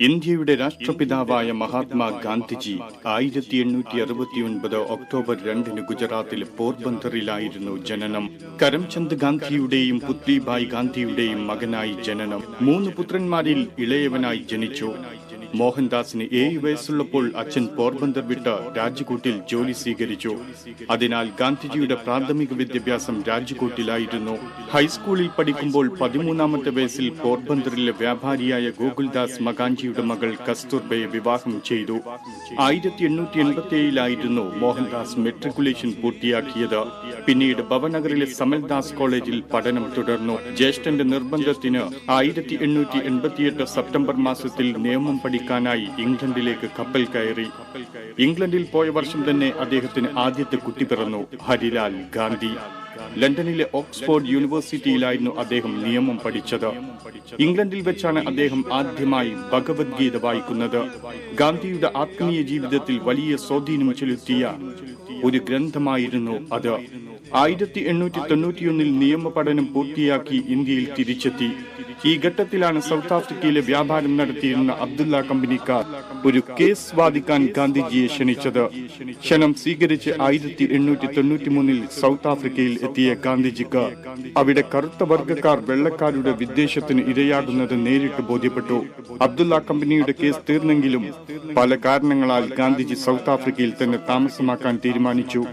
ഇന്ത്യയുടെ രാഷ്ട്രപിതാവായ മഹാത്മാ ഗാന്ധിജി ആയിരത്തി എണ്ണൂറ്റി അറുപത്തിയൊൻപത് ഒക്ടോബർ രണ്ടിന് ഗുജറാത്തിലെ പോർബന്തറിലായിരുന്നു ജനനം. കരംചന്ദ് ഗാന്ധിയുടെയും പുത്രിഭായ് ഗാന്ധിയുടെയും മകനായി ജനനം. മൂന്ന് പുത്രന്മാരിൽ ഇളയവനായി ജനിച്ചു. മോഹൻദാസിന് ഏഴ് വയസ്സുള്ളപ്പോൾ അച്ഛൻ പോർബന്ദർ വിട്ട് രാജ്കോട്ടിൽ ജോലി സ്വീകരിച്ചു. അതിനാൽ ഗാന്ധിജിയുടെ പ്രാഥമിക വിദ്യാഭ്യാസം രാജ്കോട്ടിലായിരുന്നു ഹൈസ്കൂളിൽ പഠിക്കുമ്പോൾ പതിമൂന്നാമത്തെ വയസ്സിൽ പോർബന്ദറിലെ വ്യാപാരിയായ ഗോകുൽദാസ് മകാൻജിയുടെ മകൾ കസ്തൂർബയെ വിവാഹം ചെയ്തു. ആയിരത്തി എണ്ണൂറ്റി എൺപത്തി ഏഴിലായിരുന്നു മോഹൻദാസ് മെട്രിക്കുലേഷൻ പൂർത്തിയാക്കിയത്. പിന്നീട് ഭവനഗറിലെ സമൽദാസ് കോളേജിൽ പഠനം തുടർന്നു. ജ്യേഷ്ഠന്റെ നിർബന്ധത്തിന് ആയിരത്തി എണ്ണൂറ്റി എൺപത്തിയെട്ട് സെപ്റ്റംബർ മാസത്തിൽ നിയമം പഠിക്കാനായി ഇംഗ്ലണ്ടിലേക്ക് കപ്പൽ കയറി. ഇംഗ്ലണ്ടിൽ പോയ വർഷം തന്നെ അദ്ദേഹത്തിന് ആദ്യത്തെ കുട്ടി പിറന്നു ഹരിലാൽ ഗാന്ധി. ലണ്ടനിലെ ഓക്സ്ഫോർഡ് യൂണിവേഴ്സിറ്റിയിലായിരുന്നു അദ്ദേഹം നിയമം പഠിച്ചത്. ഇംഗ്ലണ്ടിൽ വെച്ചാണ് അദ്ദേഹം ആദ്യമായി ഭഗവത്ഗീത വായിക്കുന്നത്. ഗാന്ധിയുടെ ആത്മീയ ജീവിതത്തിൽ വലിയ സ്വാധീനം ചെലുത്തിയ ഒരു ഗ്രന്ഥമായിരുന്നു അത്. ആയിരത്തി എണ്ണൂറ്റി തൊണ്ണൂറ്റിയൊന്നിൽ നിയമ പഠനം പൂർത്തിയാക്കി ഇന്ത്യയിൽ തിരിച്ചെത്തി. ഈ ഘട്ടത്തിലാണ് സൗത്ത് ആഫ്രിക്കയിലെ വ്യാപാരം നടത്തിയിരുന്ന അബ്ദുള്ള കമ്പനിക്കാർ ഒരു കേസ് വാദിക്കാൻ ഗാന്ധിജിയെ ക്ഷണിച്ചത്. ക്ഷണം സ്വീകരിച്ച് ആയിരത്തി എണ്ണൂറ്റി തൊണ്ണൂറ്റി മൂന്നിൽ സൗത്ത് ആഫ്രിക്കയിൽ എത്തിയ ഗാന്ധിജിക്ക് അവിടെ കറുത്ത വർഗക്കാർ വെള്ളക്കാരുടെ വിദ്വേഷത്തിന് ഇരയാകുന്നത് നേരിട്ട് ബോധ്യപ്പെട്ടു. അബ്ദുള്ള കമ്പനിയുടെ കേസ് തീർന്നെങ്കിലും പല കാരണങ്ങളാൽ ഗാന്ധിജി സൗത്ത് ആഫ്രിക്കയിൽ തന്നെ താമസമാക്കാൻ തീരുമാനിച്ചു.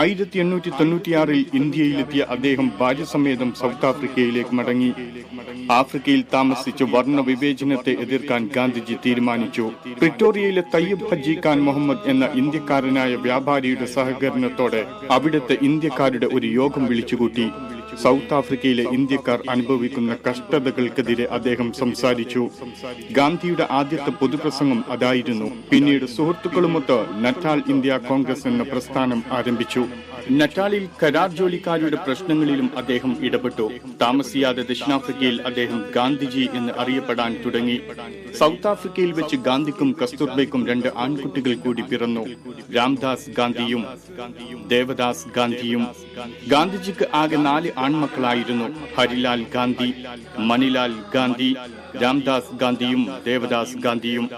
ആയിരത്തി എണ്ണൂറ്റി തൊണ്ണൂറ്റിയാറിൽ ഇന്ത്യയിലെത്തിയ അദ്ദേഹം ഭാര്യസമേതം സൗത്ത് ആഫ്രിക്കയിലേക്ക് മടങ്ങി. ആഫ്രിക്കയിൽ താമസിച്ച് വർണ വിവേചനത്തെ എതിർക്കാൻ ഗാന്ധിജി തീരുമാനിച്ചു. പ്രിറ്റോറിയയിലെ തയ്യബ് ഹജി ഖാൻ മുഹമ്മദ് എന്ന ഇന്ത്യക്കാരനായ വ്യാപാരിയുടെ സഹകരണത്തോടെ അവിടുത്തെ ഇന്ത്യക്കാരുടെ ഒരു യോഗം വിളിച്ചുകൂട്ടി. സൗത്ത് ആഫ്രിക്കയിലെ ഇന്ത്യക്കാർ അനുഭവിക്കുന്ന കഷ്ടതകൾക്കെതിരെ അദ്ദേഹം സംസാരിച്ചു. ഗാന്ധിയുടെ ആദ്യത്തെ പൊതുപ്രസംഗം അതായിരുന്നു. പിന്നീട് സുഹൃത്തുക്കളുമൊത്ത് നറ്റാൽ ഇന്ത്യ കോൺഗ്രസ് എന്ന പ്രസ്ഥാനം ആരംഭിച്ചു. നറ്റാലിൽ കരാർ ജോലിക്കാരുടെ പ്രശ്നങ്ങളിലും അദ്ദേഹം ഇടപെട്ടു. താമസിയാതെ ദക്ഷിണാഫ്രിക്കയിൽ അദ്ദേഹം ഗാന്ധിജി എന്ന് അറിയപ്പെടാൻ തുടങ്ങി. സൗത്ത് ആഫ്രിക്കയിൽ വെച്ച് ഗാന്ധിക്കും കസ്തൂർബയ്ക്കും രണ്ട് ആൺകുട്ടികൾ കൂടി പിറന്നു. രാംദാസ് ഗാന്ധിയും ദേവദാസ് ഗാന്ധിയും. ഗാന്ധിജിക്ക് ആകെ നാല് ആൺമക്കളായിരുന്നു. ഹരിലാൽ ഗാന്ധി മണിലാൽ ഗാന്ധി രാംദാസ് ഗാന്ധിയും ദേവദാസ് ഗാന്ധിയും.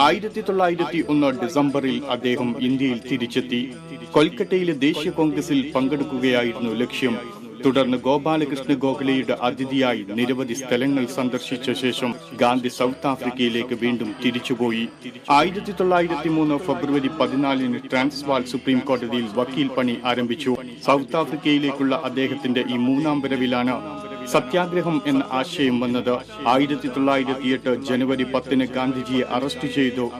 ആയിരത്തി തൊള്ളായിരത്തി ഒന്ന് ഡിസംബറിൽ അദ്ദേഹം ഇന്ത്യയിൽ തിരിച്ചെത്തി. കൊൽക്കത്തയിലെ ദേശീയ കോൺഗ്രസിൽ പങ്കെടുക്കുകയായിരുന്നു ലക്ഷ്യം. തുടർന്ന് ഗോപാലകൃഷ്ണ ഗോഖലെയുടെ അതിഥിയായി നിരവധി സ്ഥലങ്ങൾ സന്ദർശിച്ച ശേഷം ഗാന്ധി സൗത്ത് ആഫ്രിക്കയിലേക്ക് വീണ്ടും തിരിച്ചുപോയി. ആയിരത്തി തൊള്ളായിരത്തി മൂന്ന് ഫെബ്രുവരി പതിനാലിന് ട്രാൻസ്വാൾ സുപ്രീം കോടതിയിൽ വക്കീൽ പണി ആരംഭിച്ചു. സൗത്ത് ആഫ്രിക്കയിലേക്കുള്ള അദ്ദേഹത്തിന്റെ ഈ മൂന്നാം വരവിലാണ് സത്യാഗ്രഹം എന്ന ആശയം വന്നത്. ആയിരത്തി തൊള്ളായിരത്തി എട്ട് ജനുവരി പത്തിന് ഗാന്ധിജിയെ അറസ്റ്റ് ചെയ്തു.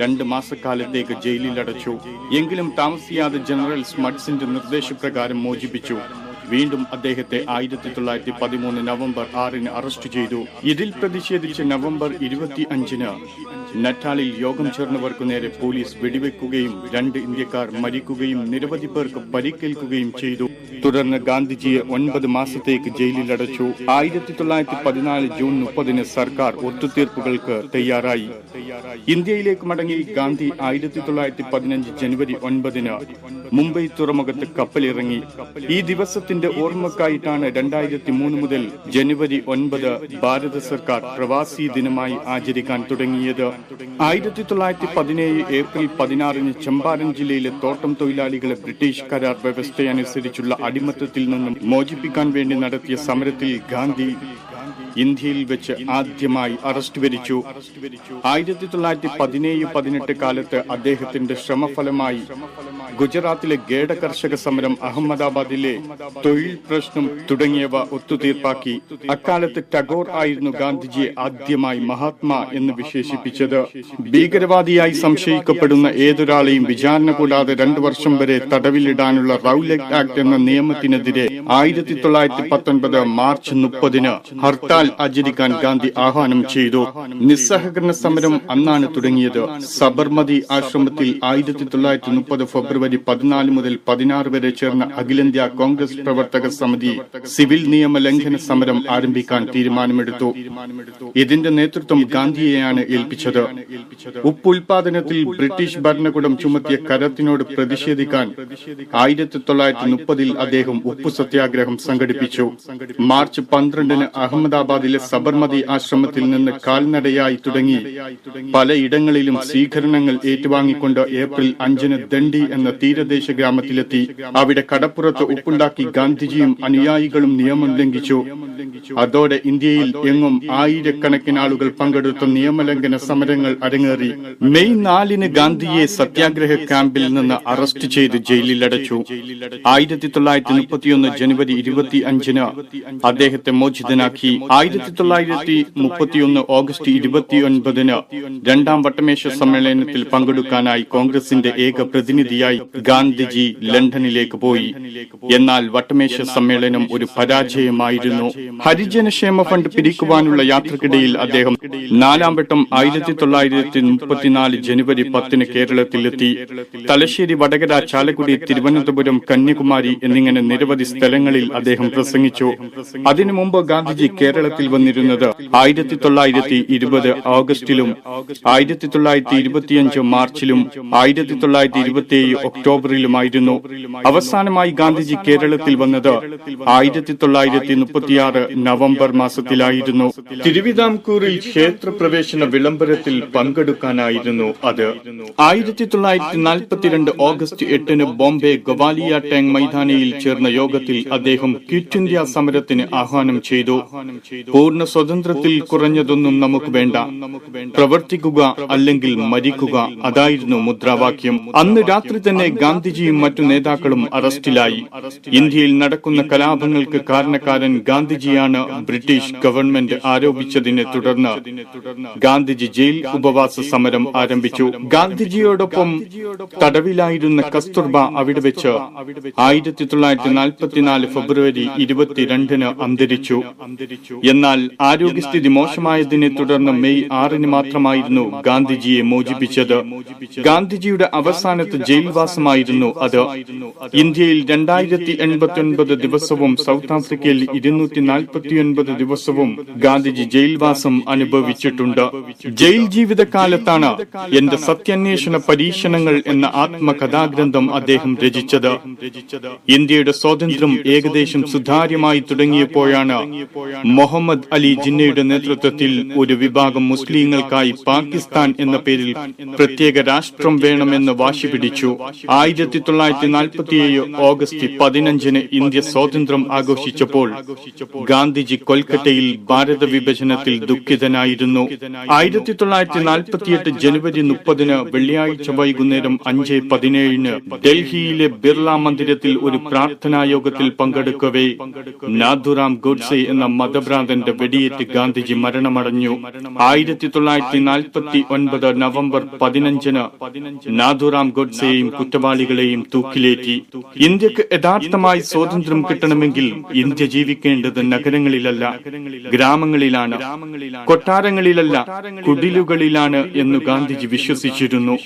രണ്ട് മാസക്കാലത്തേക്ക് ജയിലിൽ അടച്ചു. എങ്കിലും താമസിയാതെ ജനറൽ സ്മഡ്സിന്റെ നിർദ്ദേശപ്രകാരം മോചിപ്പിച്ചു. വീണ്ടും അദ്ദേഹത്തെ ആയിരത്തി തൊള്ളായിരത്തി പതിമൂന്ന് നവംബർ ആറിന് അറസ്റ്റ് ചെയ്തു. ഇതിൽ പ്രതിഷേധിച്ച് നവംബർ ഇരുപത്തി അഞ്ചിന് നറ്റാലിൽ യോഗം ചേർന്നവർക്കു നേരെ പോലീസ് വെടിവെക്കുകയും രണ്ട് ഇന്ത്യക്കാർ മരിക്കുകയും നിരവധി പേർക്ക് പരിക്കേൽക്കുകയും ചെയ്തു. തുടർന്ന് ഗാന്ധിജിയെ ഒൻപത് മാസത്തേക്ക് ജയിലിൽ അടച്ചു ആയിരത്തി തൊള്ളായിരത്തി പതിനാല് ജൂൺ മുപ്പതിന് സർക്കാർ ഒത്തുതീർപ്പുകൾക്ക് തയ്യാറായി. ഇന്ത്യയിലേക്ക് മടങ്ങി ഗാന്ധി ആയിരത്തി തൊള്ളായിരത്തി പതിനഞ്ച് ജനുവരി ഒൻപതിന് മുംബൈ തുറമുഖത്ത് കപ്പലിറങ്ങി. ഈ ദിവസത്തിന്റെ ഓർമ്മക്കായിട്ടാണ് രണ്ടായിരത്തി മൂന്ന് മുതൽ ജനുവരി ഒൻപത് ഭാരത സർക്കാർ പ്രവാസി ദിനമായി ആചരിക്കാൻ തുടങ്ങിയത്. ആയിരത്തി തൊള്ളായിരത്തി പതിനേഴ് ഏപ്രിൽ പതിനാറിന് ചമ്പാരൻ ജില്ലയിലെ തോട്ടം തൊഴിലാളികളെ ബ്രിട്ടീഷ് കരാർ വ്യവസ്ഥയനുസരിച്ചുള്ള അടിമത്തത്തിൽ നിന്നും മോചിപ്പിക്കാൻ വേണ്ടി നടത്തിയ സമരത്തിൽ ഗാന്ധി ഇന്ത്യയിൽ വെച്ച് ആദ്യമായി അറസ്റ്റ് വരിച്ചു. ആയിരത്തി തൊള്ളായിരത്തി പതിനേഴ് പതിനെട്ട് കാലത്ത് അദ്ദേഹത്തിന്റെ ശ്രമഫലമായി ഗുജറാത്തിലെ ഗേഡ കർഷക സമരം അഹമ്മദാബാദിലെ തൊഴിൽ പ്രശ്നം തുടങ്ങിയവ ഒത്തുതീർപ്പാക്കി. അക്കാലത്ത് ടാഗോർ ആയിരുന്നു ഗാന്ധിജിയെ ആദ്യമായി മഹാത്മാ എന്ന് വിശേഷിപ്പിച്ചത്. ഭീകരവാദിയായി സംശയിക്കപ്പെടുന്ന ഏതൊരാളെയും വിചാരണ കൂടാതെ രണ്ടു വർഷം വരെ തടവിലിടാനുള്ള റൌലറ്റ് ആക്ട് എന്ന നിയമത്തിനെതിരെ ആയിരത്തി തൊള്ളായിരത്തി പത്തൊൻപത് മാർച്ച് മുപ്പതിന് ഹർത്താൽ ആചരിക്കാൻ ഗാന്ധി ആഹ്വാനം ചെയ്തു. നിസ്സഹകരണ സമരം അന്നാണ് തുടങ്ങിയത്. സബർമതി ആശ്രമത്തിൽ ആയിരത്തി തൊള്ളായിരത്തി മുപ്പത് ഫെബ്രുവരി പതിനാല് മുതൽ പതിനാറ് വരെ ചേർന്ന അഖിലേന്ത്യാ കോൺഗ്രസ് പ്രവർത്തക സമിതി സിവിൽ നിയമ ലംഘന സമരം ആരംഭിക്കാൻ തീരുമാനമെടുത്തു. ഇതിന്റെ നേതൃത്വം ഗാന്ധിയെയാണ് ഏൽപ്പിച്ചത്. ഉപ്പ് ഉൽപാദനത്തിൽ ബ്രിട്ടീഷ് ഭരണകൂടം ചുമത്തിയ കരത്തിനോട് പ്രതിഷേധിക്കാൻ ആയിരത്തി തൊള്ളായിരത്തി മുപ്പതിൽ അദ്ദേഹം ഉപ്പു സത്യാഗ്രഹം സംഘടിപ്പിച്ചു. മാർച്ച് പന്ത്രണ്ടിന് അഹമ്മദാബാദ് അഹമ്മദാബാദിലെ സബർമതി ആശ്രമത്തിൽ നിന്ന് കാൽനടയായി തുടങ്ങി. പലയിടങ്ങളിലും സ്വീകരണങ്ങൾ ഏറ്റുവാങ്ങിക്കൊണ്ട് ഏപ്രിൽ അഞ്ചിന് ദണ്ഡി എന്ന തീരദേശ ഗ്രാമത്തിലെത്തി. അവിടെ കടപ്പുറത്ത് ഉപ്പുണ്ടാക്കി ഗാന്ധിജിയും അനുയായികളും നിയമം ലംഘിച്ചു. അതോടെ ഇന്ത്യയിൽ എങ്ങും ആയിരക്കണക്കിന് ആളുകൾ പങ്കെടുത്ത നിയമലംഘന സമരങ്ങൾ അരങ്ങേറി. മെയ് നാലിന് ഗാന്ധിയെ സത്യാഗ്രഹ ക്യാമ്പിൽ നിന്ന് അറസ്റ്റ് ചെയ്ത് ജയിലിലടച്ചു. ആയിരത്തി തൊള്ളായിരത്തി മുപ്പത്തിയൊന്ന് ജനുവരി ഇരുപത്തി അഞ്ചിന് അദ്ദേഹത്തെ മോചിതനാക്കി. ആയിരത്തി തൊള്ളായിരത്തി മുപ്പത്തിയൊന്ന് ഓഗസ്റ്റ് ഇരുപത്തിയൊൻപതിന് രണ്ടാം വട്ടമേശ സമ്മേളനത്തിൽ പങ്കെടുക്കാനായി കോൺഗ്രസിന്റെ ഏക പ്രതിനിധിയായി ഗാന്ധിജി ലണ്ടനിലേക്ക് പോയി. എന്നാൽ വട്ടമേശ സമ്മേളനം ഒരു പരാജയമായിരുന്നു. ഹരിജനക്ഷേമ ഫണ്ട് പിരിക്കുവാനുള്ള യാത്രക്കിടയിൽ അദ്ദേഹം നാലാം വട്ടം ആയിരത്തി തൊള്ളായിരത്തി മുപ്പത്തിനാല് ജനുവരി പത്തിന് കേരളത്തിലെത്തി. തലശ്ശേരി വടകര ചാലക്കുടി തിരുവനന്തപുരം കന്യാകുമാരി എന്നിങ്ങനെ നിരവധി സ്ഥലങ്ങളിൽ അദ്ദേഹം പ്രസംഗിച്ചു. അതിനു മുമ്പ് ഗാന്ധിജി കേരളത്തിൽ വന്നിരുന്നത്. ആയിരത്തി തൊള്ളായിരത്തി ഇരുപത് ഓഗസ്റ്റിലും ആയിരത്തി തൊള്ളായിരത്തി ഇരുപത്തിയഞ്ച് മാർച്ചിലും ആയിരത്തി തൊള്ളായിരത്തി ഇരുപത്തിയേഴ് ഒക്ടോബറിലുമായിരുന്നു അവസാനമായി ഗാന്ധിജി കേരളത്തിൽ വന്നത്. ആയിരത്തി തൊള്ളായിരത്തി മുപ്പത്തിയാറ് നവംബർ മാസത്തിലായിരുന്നു. തിരുവിതാംകൂറിൽ ക്ഷേത്രപ്രവേശന വിളംബരത്തിൽ പങ്കെടുക്കാനായിരുന്നു അത്. ആയിരത്തി തൊള്ളായിരത്തി നാൽപ്പത്തിരണ്ട് ഓഗസ്റ്റ് എട്ടിന് ബോംബെ ഗവാലിയ ടാങ് മൈതാനിയിൽ ചേർന്ന യോഗത്തിൽ അദ്ദേഹം ക്വിറ്റ് ഇന്ത്യ സമരത്തിന് ആഹ്വാനം ചെയ്തു. പൂർണ സ്വതന്ത്രത്തിൽ കുറഞ്ഞതൊന്നും നമുക്ക് വേണ്ട. പ്രവർത്തിക്കുക അല്ലെങ്കിൽ മരിക്കുക. അതായിരുന്നു മുദ്രാവാക്യം. അന്ന് രാത്രി തന്നെ ഗാന്ധിജിയും മറ്റു നേതാക്കളും അറസ്റ്റിലായി. ഇന്ത്യയിൽ നടക്കുന്ന കലാപങ്ങൾക്ക് കാരണക്കാരൻ ഗാന്ധിജിയാണ് ബ്രിട്ടീഷ് ഗവൺമെന്റ് ആരോപിച്ചതിനെ തുടർന്ന് ഗാന്ധിജി ജയിൽ ഉപവാസ സമരം ആരംഭിച്ചു. ഗാന്ധിജിയോടൊപ്പം തടവിലായിരുന്ന കസ്തൂർബ അവിടെ വെച്ച് ആയിരത്തി തൊള്ളായിരത്തി നാൽപ്പത്തിനാല് ഫെബ്രുവരി ഇരുപത്തിരണ്ടിന് അന്തരിച്ചു. എന്നാൽ ആരോഗ്യസ്ഥിതി മോശമായതിനെ തുടർന്ന് മെയ് ആറിന് മാത്രമായിരുന്നു ഗാന്ധിജിയെ മോചിപ്പിച്ചത്. ഗാന്ധിജിയുടെ അവസാനത്തെ ജയിൽവാസമായിരുന്നു അത്. ഇന്ത്യയിൽ രണ്ടായിരത്തി എൺപത്തി ഒൻപത് ദിവസവും സൗത്ത് ആഫ്രിക്കയിൽ ഇരുന്നൂറ്റി നാൽപ്പത്തിയൊൻപത് ദിവസവും ഗാന്ധിജി ജയിൽവാസം അനുഭവിച്ചിട്ടുണ്ട്. ജയിൽ ജീവിതകാലത്താണ് എന്റെ സത്യാന്വേഷണ പരീക്ഷണങ്ങൾ എന്ന ആത്മകഥാഗ്രന്ഥം അദ്ദേഹം രചിച്ചത്. ഇന്ത്യയുടെ സ്വാതന്ത്ര്യം ഏകദേശം സുതാര്യമായി തുടങ്ങിയപ്പോഴാണ് മുഹമ്മദ് അലി ജിന്നയുടെ നേതൃത്വത്തിൽ ഒരു വിഭാഗം മുസ്ലിങ്ങൾക്കായി പാകിസ്ഥാൻ എന്ന പേരിൽ പ്രത്യേക രാഷ്ട്രം വേണമെന്ന് വാശി പിടിച്ചു. ആയിരത്തി തൊള്ളായിരത്തി നാൽപ്പത്തിയേഴ് ഓഗസ്റ്റ് പതിനഞ്ചിന് ഇന്ത്യ സ്വാതന്ത്ര്യം ആഘോഷിച്ചപ്പോൾ ഗാന്ധിജി കൊൽക്കത്തയിൽ ഭാരത വിഭജനത്തിൽ ദുഃഖിതനായിരുന്നു. ആയിരത്തി തൊള്ളായിരത്തി നാൽപ്പത്തിയെട്ട് ജനുവരി മുപ്പതിന് വെള്ളിയാഴ്ച വൈകുന്നേരം അഞ്ച് പതിനേഴിന് ഡൽഹിയിലെ ബിർള മന്ദിരത്തിൽ ഒരു പ്രാർത്ഥനാ യോഗത്തിൽ പങ്കെടുക്കവേ നാഥുറാം ഗോഡ്സെ എന്ന മതഭ്രാന്തന്റെ വെടിയേറ്റ് ഗാന്ധിജി മരണമടഞ്ഞു. ആയിരത്തി തൊള്ളായിരത്തി നാൽപ്പത്തി ഒൻപത് നവംബർ പതിനഞ്ചിന് നാഥുറാം ഗോഡ്സെയും കുറ്റവാളികളെയും തൂക്കിലേറ്റി. ഇന്ത്യയ്ക്ക് യഥാർത്ഥമായി സ്വാതന്ത്ര്യം കിട്ടണമെങ്കിൽ ഇന്ത്യ ജീവിക്കേണ്ടത് നഗരങ്ങളിലല്ല ഗ്രാമങ്ങളിലാണ് കൊട്ടാരങ്ങളിലല്ല കുടിലുകളിലാണ് എന്ന് ഗാന്ധിജി വിശ്വസിച്ചിരുന്നു.